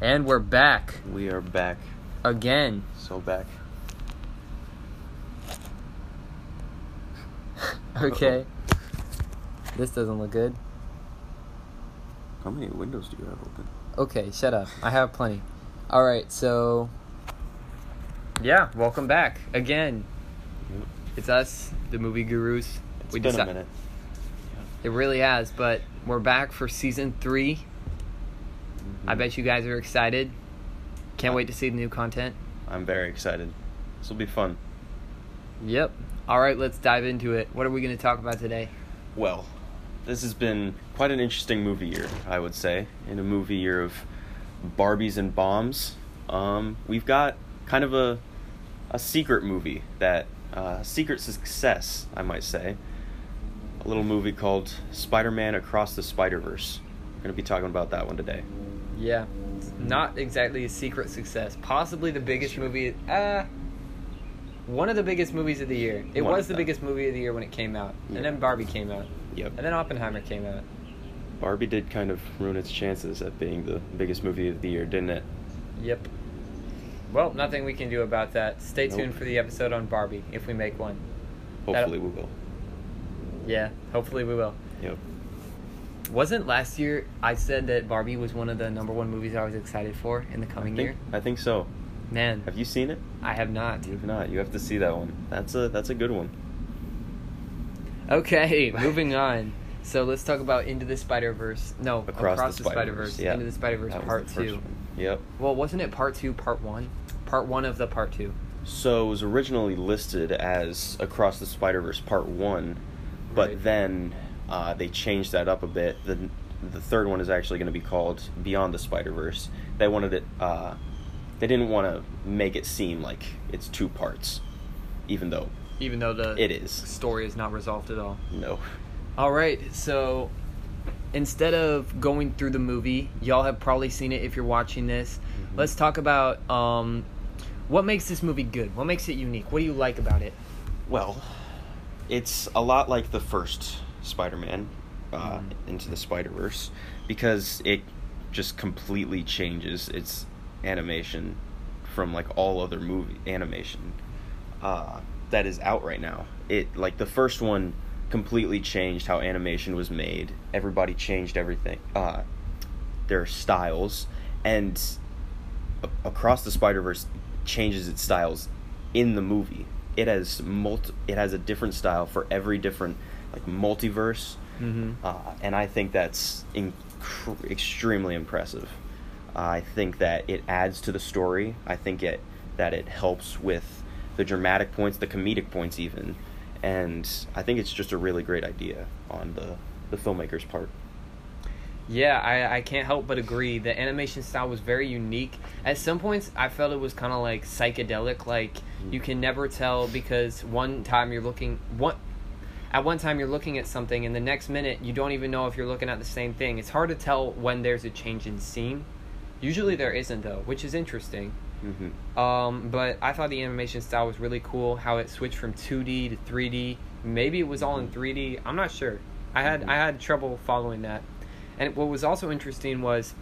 And we're back We are back. again. So back. Okay. This doesn't look good. How many windows do you have open? Okay, shut up. I have plenty. All right, so yeah, welcome back again. Yep. It's us, the movie gurus. It's We been deci- a minute. It really has, but we're back for season 3. I bet you guys are excited. Can't wait to see the new content. I'm very excited. This will be fun. Yep. All right, let's dive into it. What are we going to talk about today? Well, this has been quite an interesting movie year, I would say. In a movie year of Barbies and bombs, um, we've got kind of a a secret movie that uh, secret success, I might say. A little movie called Spider-Man Across the Spider-Verse. We're gonna be talking about that one today. Yeah. Not exactly a secret success. Possibly the biggest movie uh one of the biggest movies of the year. It One was the biggest movie of the year when it came out. Yeah. And then Barbie came out. Yep. And then Oppenheimer came out. Barbie did kind of ruin its chances at being the biggest movie of the year, didn't it? Yep. Well, nothing we can do about that. Stay Nope. tuned for the episode on Barbie if we make one. Hopefully we will. Yeah, hopefully we will. Yep. Wasn't last year I said that Barbie was one of the number one movies I was excited for in the coming I think, year? I think so. Man, Have you seen it? I have not. You've not. You have to see that one. That's a that's a good one. Okay, moving on. So let's talk about Into the Spider Verse. No, Across, the, Spider Verse. yeah. Into the Spider Verse Part Two. one. Yep. Well, wasn't it Part Two, Part One? Part One of the Part Two. So it was originally listed as Across the Spider Verse Part One, but Right. then uh, they changed that up a bit. The the third one is actually going to be called Beyond the Spider Verse. They wanted it. Uh, they didn't want to make it seem like it's two parts, even though Even though the it is. story is not resolved at all. No. All right, so instead of going through the movie, y'all have probably seen it if you're watching this. Mhm. Let's talk about um, what makes this movie good. What makes it unique? What do you like about it? Well, it's a lot like the first Spider-Man, uh, Mm. Into the Spider-Verse, because it just completely changes its animation from like all other movie animation uh, that is out right now. It like the first one completely changed how animation was made. Everybody changed everything, uh, their styles, and a- across the Spider Verse changes its styles in the movie. It has multi- It has a different style for every different like multiverse, Mm-hmm. uh, and I think that's inc- extremely impressive. I think that it adds to the story. I think it that it helps with the dramatic points, the comedic points, even, and I think it's just a really great idea on the the filmmaker's part. Yeah, I, I can't help but agree. The animation style was very unique. At some points, I felt it was kind of like psychedelic. Like you can never tell because one time you're looking one, at one time you're looking at something, and the next minute you don't even know if you're looking at the same thing. It's hard to tell when there's a change in scene. Usually there isn't though, which is interesting. Mm-hmm. Um, but I thought the animation style was really cool. How it switched from 2D to 3D. Maybe it was all in 3D. I'm not sure. I had I had trouble following that. And what was also interesting was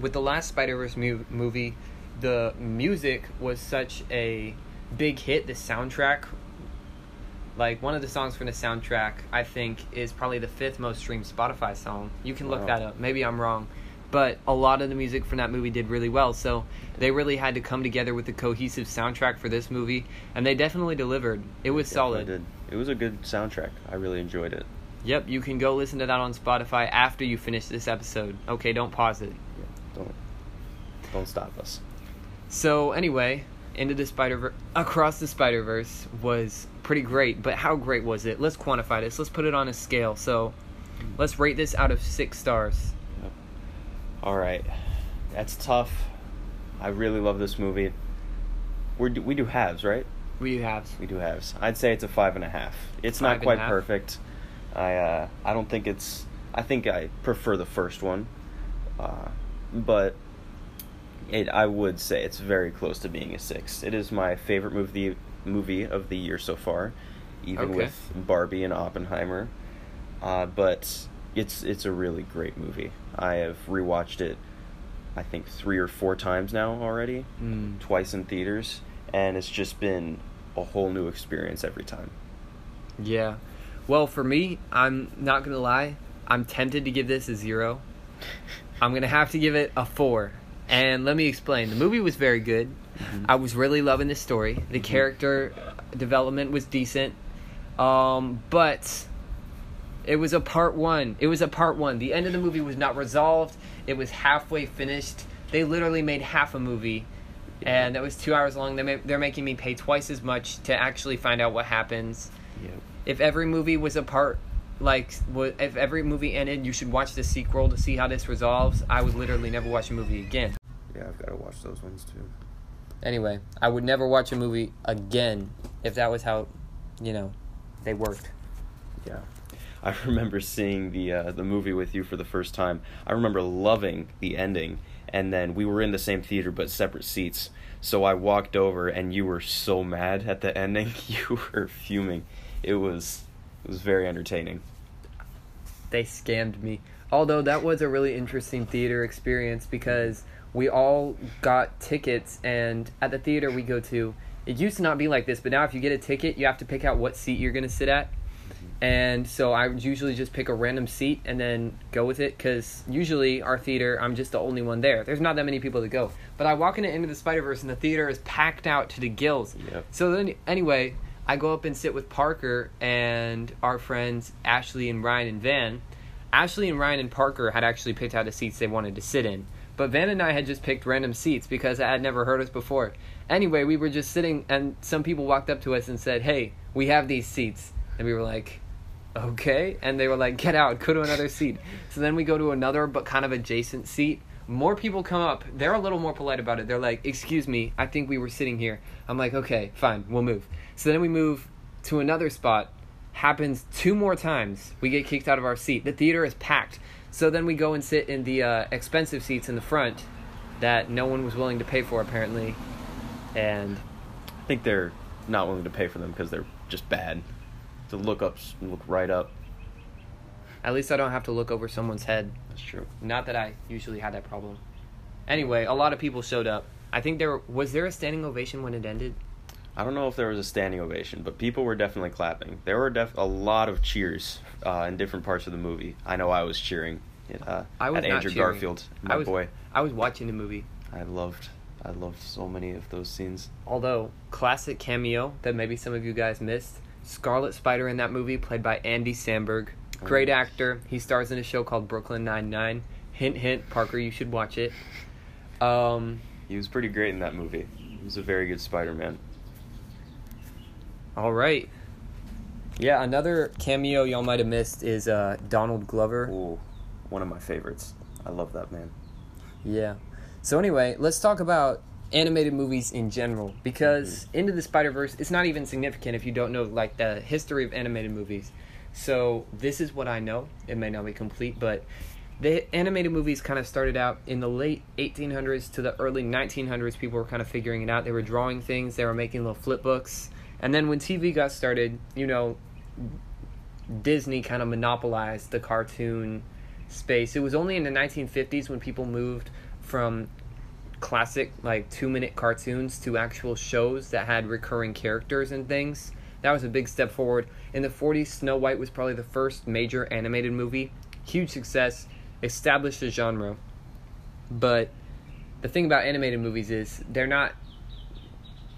with the last Spider Verse mu- movie, the music was such a big hit. The soundtrack, like one of the songs from the soundtrack, I think is probably the fifth most streamed Spotify song. You can look Wow. that up. Maybe I'm wrong. But a lot of the music from that movie did really well. So they really had to come together with a cohesive soundtrack for this movie, and they definitely delivered. It was solid. Did. It was a good soundtrack. I really enjoyed it. Yep, you can go listen to that on Spotify after you finish this episode. Okay, don't pause it. Don't don't stop us. So anyway, into the Spider Verse, across the Spider Verse was pretty great. But how great was it? Let's quantify this. Let's put it on a scale. So let's rate this out of six stars. All right, that's tough. I really love this movie. We do, we do halves, right? We have. We do halves. I'd say it's a five and a half. It's Five not quite perfect. I uh, I don't think it's. I think I prefer the first one, uh, but it I would say it's very close to being a six. It is my favorite movie movie of the year so far, even Okay. with Barbie and Oppenheimer. Uh, but it's it's a really great movie. I have rewatched it I think three or four times now already, Mm. twice in theaters, and it's just been a whole new experience every time. Yeah. Well, for me, I'm not gonna lie. I'm tempted to give this a zero. I'm gonna have to give it a four. And let me explain. The movie was very good. Mhm. I was really loving the story. The character development was decent. Um, but it was a part one. It was a part one. The end of the movie was not resolved. It was halfway finished. They literally made half a movie, and that was two hours long. They ma- they're making me pay twice as much to actually find out what happens. Yep. If every movie was a part, like if every movie ended, you should watch the sequel to see how this resolves. I would literally never watch a movie again. Yeah, I've got to watch those ones too. Anyway, I would never watch a movie again if that was how, you know, they worked. Yeah. I remember seeing the uh, the movie with you for the first time. I remember loving the ending, and then we were in the same theater but separate seats. So I walked over, and you were so mad at the ending. You were fuming. It was it was very entertaining. They scammed me. Although that was a really interesting theater experience because we all got tickets, and at the theater we go to, it used to not be like this, but now if you get a ticket, you have to pick out what seat you're going to sit at. And so I would usually just pick a random seat and then go with it because usually our theater, I'm just the only one there. There's not that many people to go. But I walk into Into the Spider Verse and the theater is packed out to the gills. Yep. So then, anyway, I go up and sit with Parker and our friends Ashley and Ryan and Van. Ashley and Ryan and Parker had actually picked out the seats they wanted to sit in. But Van and I had just picked random seats because I had never heard us before. Anyway, we were just sitting, and some people walked up to us and said, Hey, we have these seats. And we were like, Okay. And they were like, Get out, go to another seat. So then we go to another, but kind of adjacent seat. More people come up. They're a little more polite about it. They're like, Excuse me, I think we were sitting here. I'm like, Okay, fine, we'll move. So then we move to another spot happens two more times. We get kicked out of our seat. The theater is packed. So then we go and sit in the uh, expensive seats in the front that no one was willing to pay for apparently. And I think they're not willing to pay for them because they're just bad. To look up, look right up. at least I don't have to look over someone's head. That's true. Not that I usually had that problem. Anyway, a lot of people showed up. I think there was there a standing ovation when it ended. I don't know if there was a standing ovation, but people were definitely clapping. There were def- a lot of cheers uh, in different parts of the movie. I know I was cheering at, uh, I was at Andrew cheering. Garfield, my I was boy. I was watching the movie. I loved, I loved so many of those scenes. Although classic cameo that maybe some of you guys missed, Scarlet Spider in that movie played by Andy Samberg. Great Oh. actor. He stars in a show called Brooklyn Nine Nine. Hint hint, Parker, you should watch it. Um, He was pretty great in that movie. He was a very good Spider-Man. All right. Yeah, another cameo y'all might have missed is uh, Donald Glover. Ooh, one of my favorites. I love that man. Yeah. So anyway, let's talk about animated movies in general because Into the Spider Verse is not even significant if you don't know like the history of animated movies. So this is what I know. It may not be complete, but the animated movies kind of started out in the late 1800s to the early 1900s. People were kind of figuring it out. They were drawing things. They were making little flip books. And then when TV got started, you know, Disney kind of monopolized the cartoon space. It was only in the 1950s when people moved from classic like 2-minute cartoons to actual shows that had recurring characters and things. That was a big step forward. In the 40s, Snow White was probably the first major animated movie. Huge success, established a genre. But the thing about animated movies is they're not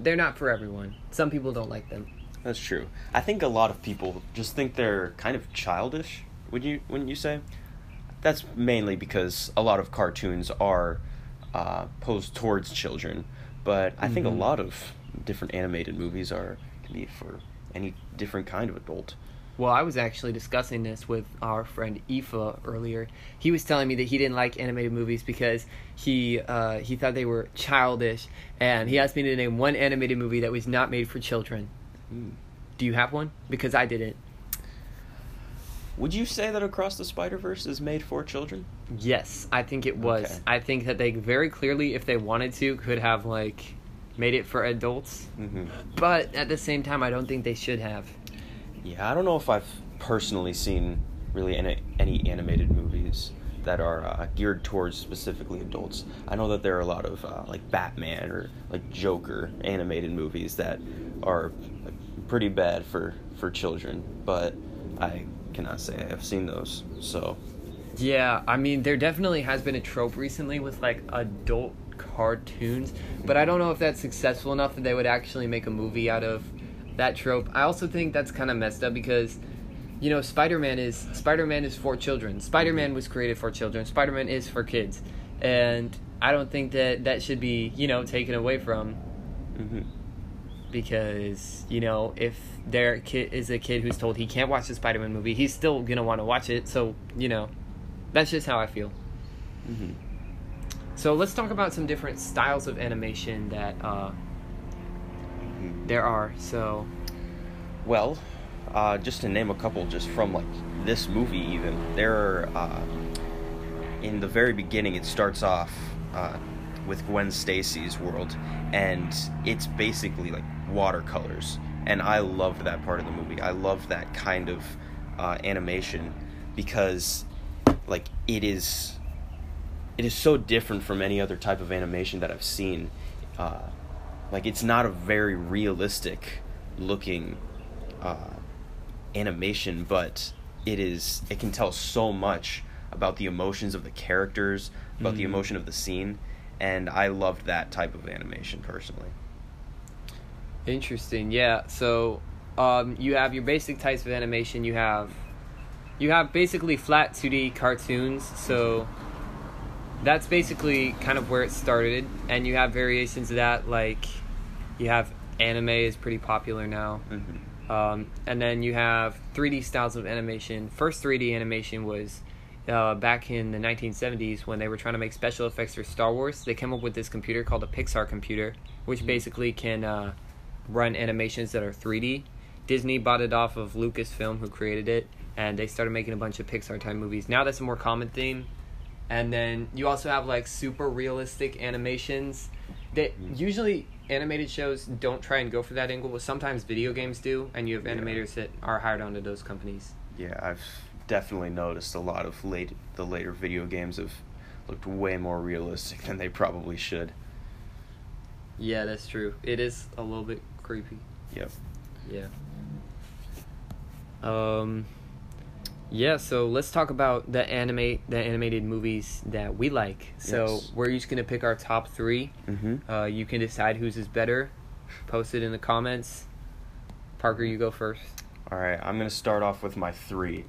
they're not for everyone. Some people don't like them. That's true. I think a lot of people just think they're kind of childish. Would you? Wouldn't you say? That's mainly because a lot of cartoons are uh, posed towards children, but I think a Mhm. lot of different animated movies are can be for any different kind of adult. Well, I was actually discussing this with our friend Aoife earlier. He was telling me that he didn't like animated movies because he uh, he thought they were childish, and he asked me to name one animated movie that was not made for children. Hmm. Do you have one? Because I didn't. Would you say that Across the Spider Verse is made for children? Yes, I think it was. Okay. I think that they very clearly, if they wanted to, could have like made it for adults. Mm-hmm. But at the same time, I don't think they should have. Yeah, I don't know if I've personally seen really any, any animated movies that are uh, geared towards specifically adults. I know that there are a lot of uh, like Batman or like Joker animated movies that are pretty bad for for children, but I cannot say I have seen those. So Yeah, I mean, there definitely has been a trope recently with like adult cartoons, but I don't know if that's successful enough that they would actually make a movie out of that trope. I also think that's kind of messed up because you know, Spider-Man is Spider-Man is for children. Spider-Man was created for children. Spider-Man is for kids. And I don't think that that should be, you know, taken away from mhm. because you know if their kid is a kid who's told he can't watch the Spider-Man movie, he's still gonna want to watch it. So you know, that's just how I feel. Mhm. So let's talk about some different styles of animation that uh. There are. So Well, uh, just to name a couple, just from like this movie, even there are. Uh, in the very beginning, it starts off uh, with Gwen Stacy's world, and it's basically like watercolors, and I loved that part of the movie. I love that kind of uh, animation because, like, it is. It is so different from any other type of animation that I've seen. Like, it's not a very realistic looking uh, animation, but it is it can tell so much about the emotions of the characters, about the Mhm. emotion of the scene, and I loved that type of animation personally. interesting, yeah. So um, you have your basic types of animation. You have you have basically flat 2D cartoons. So that's basically kind of where it started, and you have variations of that. Like you have anime is pretty popular now. Mm-hmm. Um, and then you have 3D styles of animation. First 3D animation was uh, back in the 1970s when they were trying to make special effects for Star Wars. They came up with this computer called a Pixar computer, which basically can uh, run animations that are 3D. Disney bought it off of Lucasfilm, who created it, and they started making a bunch of Pixar type movies. Now that's a more common theme. And then you also have like super realistic animations that usually animated shows don't try and go for that angle, but sometimes video games do, and you have Yeah. animators that are hired onto those companies. Yeah, I've definitely noticed a lot of late the later video games have looked way more realistic than they probably should. Yeah, that's true. It is a little bit creepy. Yep. Yeah. Um yeah, so let's talk about the animate the animated movies that we like. So Yes. we're each gonna pick our top three. Mm-hmm. Uh, you can decide whose is better. Post it in the comments. Parker, you go first. All right, I'm going to start off with my three.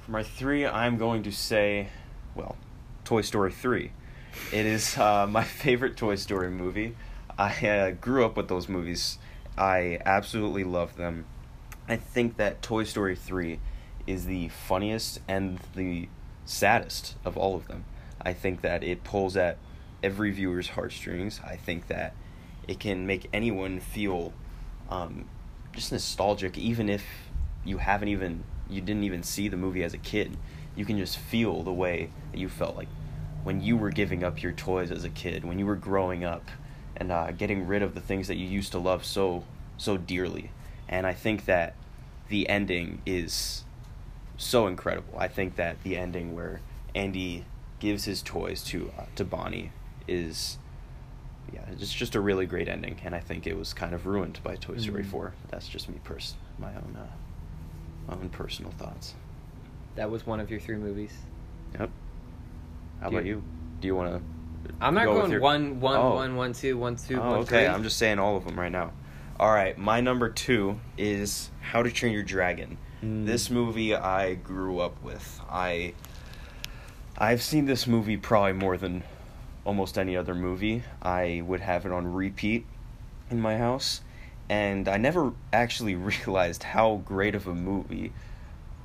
For my three, I'm going to say, well, Toy Story 3. It is uh, my favorite Toy Story movie. I uh, grew up with those movies. I absolutely love them. I think that Toy Story 3 is the funniest and the saddest of all of them. I think that it pulls at every viewer's heartstrings. I think that it can make anyone feel um, just nostalgic, even if you haven't even you didn't even see the movie as a kid. You can just feel the way that you felt like when you were giving up your toys as a kid, when you were growing up, and uh, getting rid of the things that you used to love so so dearly. And I think that the ending is so incredible. I think that the ending where Andy gives his toys to uh, to Bonnie is yeah, it's just a really great ending, and I think it was kind of ruined by Toy Story Mhm. 4. That's just me, pers- my own, uh, my own personal thoughts. That was one of your three movies. Yep. How Do about you-? Do you want to? I'm not go going your- one, one, Oh. one, one, two, one, two, Oh, one, okay. three. I'm just saying all of them right now. All right, my number two is How to Train Your Dragon. Mm. This movie I grew up with. I I've seen this movie probably more than almost any other movie. I would have it on repeat in my house, and I never actually realized how great of a movie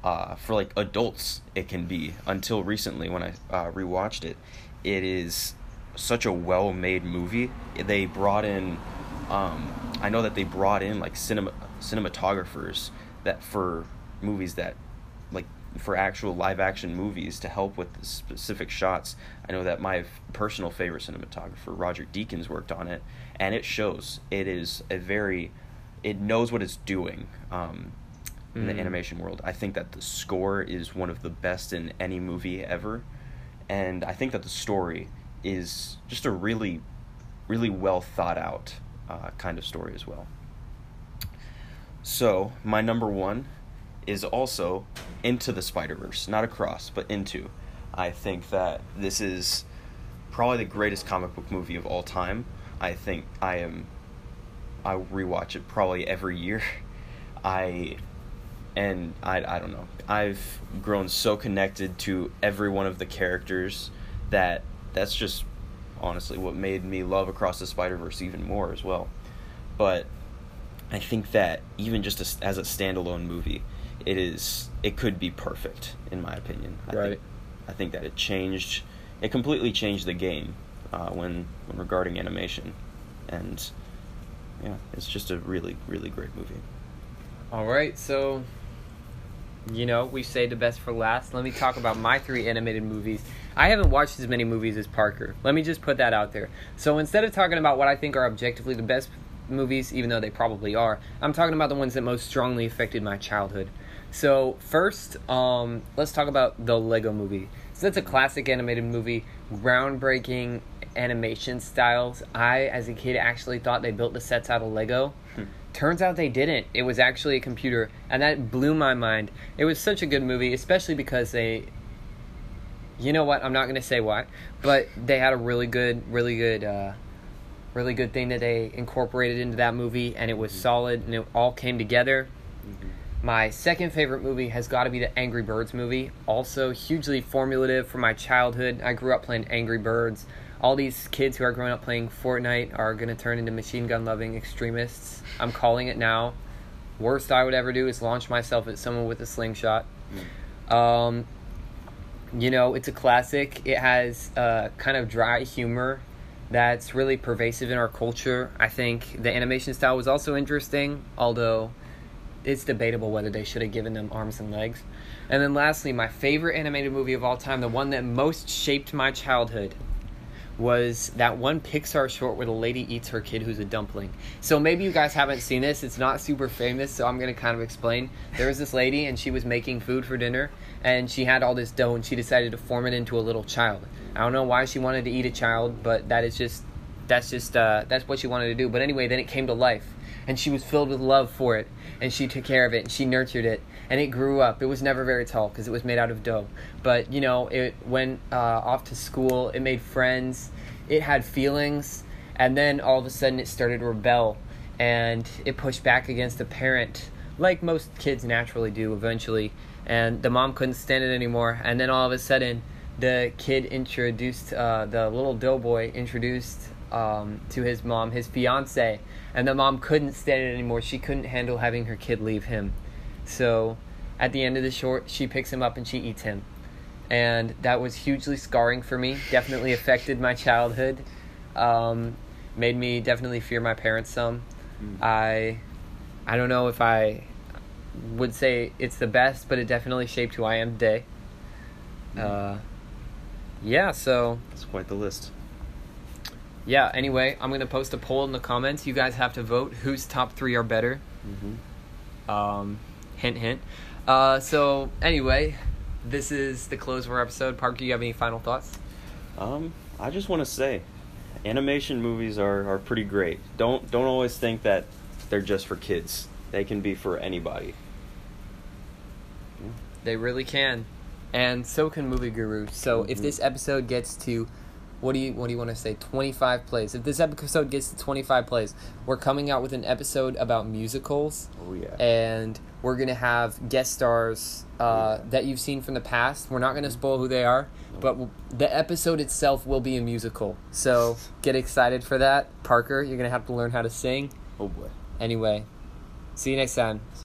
uh, for like adults it can be until recently when I uh, rewatched it. It is such a well-made movie. They brought in, um, I know that they brought in like cinema cinematographers that for movies that like for actual live action movies to help with the specific shots. I know that my f- personal favorite cinematographer Roger Deakins worked on it, and it shows. It is a very, it knows what it's doing. Um, in the Mm. animation world. I think that the score is one of the best in any movie ever. and I think that the story is just a really, really well thought out uh, kind of story as well. So my number one is also Into the Spider Verse, not across, but into. I think that this is probably the greatest comic book movie of all time. I think I am. I rewatch it probably every year. I and I, I don't know. I've grown so connected to every one of the characters that that's just honestly what made me love Across the Spider Verse even more as well. But I think that even just as, as a standalone movie, it is it could be perfect in my opinion. I Right. Think, I think that it changed, it completely changed the game uh, when when regarding animation, and yeah, it's just a really really great movie. All right, so you know we say the best for last. Let me talk about my three animated movies. I haven't watched as many movies as Parker. Let me just put that out there. So instead of talking about what I think are objectively the best movies, even though they probably are, I'm talking about the ones that most strongly affected my childhood. So first, um, let's talk about the Lego Movie. So that's a classic animated movie, groundbreaking animation styles. I, as a kid, actually thought they built the sets out of Lego. Turns out they didn't. It was actually a computer, and that blew my mind. It was such a good movie, especially because they. You know what? I'm not gonna say why, but they had a really good, really good, uh, really good thing that they incorporated into that movie, and it was solid, and it all came together. My second favorite movie has got to be the Angry Birds movie. Also, hugely formulative for my childhood. I grew up playing Angry Birds. All these kids who are growing up playing Fortnite are going to turn into machine gun loving extremists. I'm calling it now. Worst I would ever do is launch myself at someone with a slingshot. Um, you know, it's a classic. It has uh, kind of dry humor that's really pervasive in our culture. I think the animation style was also interesting, although it's debatable whether they should have given them arms and legs. And then lastly, my favorite animated movie of all time, the one that most shaped my childhood, was that one Pixar short where the lady eats her kid who's a dumpling. So maybe you guys haven't seen this. It's not super famous, so I'm going to kind of explain. There was this lady and she was making food for dinner and she had all this dough and she decided to form it into a little child. I don't know why she wanted to eat a child, but that is just that's just uh, that's what she wanted to do. But anyway, then it came to life, and she was filled with love for it, and she took care of it, and she nurtured it, and it grew up. It was never very tall because it was made out of dough, but you know, it went uh, off to school. It made friends. It had feelings, and then all of a sudden, it started to rebel, and it pushed back against the parent, like most kids naturally do eventually. And the mom couldn't stand it anymore, and then all of a sudden the kid introduced uh, the little doughboy introduced um, to his mom his fiance and the mom couldn't stand it anymore. She couldn't handle having her kid leave him. So at the end of the short she picks him up and she eats him. And that was hugely scarring for me definitely affected my childhood um, made me definitely fear my parents some. I i don't know if i would say it's the best but it definitely shaped who i am today. Uh, yeah, so It's quite the list. Yeah. Anyway, I'm gonna post a poll in the comments. You guys have to vote whose top three are better. Mm-hmm. Um, hint, hint. Uh, so anyway, this is the close of our episode. Parker, do you have any final thoughts? Um, I just want to say, animation movies are, are pretty great. Don't don't always think that they're just for kids. They can be for anybody. They really can, and so can Movie Guru. So if Mhm. this episode gets to what do you what do you want to say 25 plays if this episode gets to 25 plays we're coming out with an episode about musicals Oh yeah. and we're gonna have guest stars uh, that you've seen from the past. We're not gonna spoil who they are, but w- the episode itself will be a musical. So get excited for that, Parker. You're gonna have to learn how to sing. oh boy. Anyway, see you next time.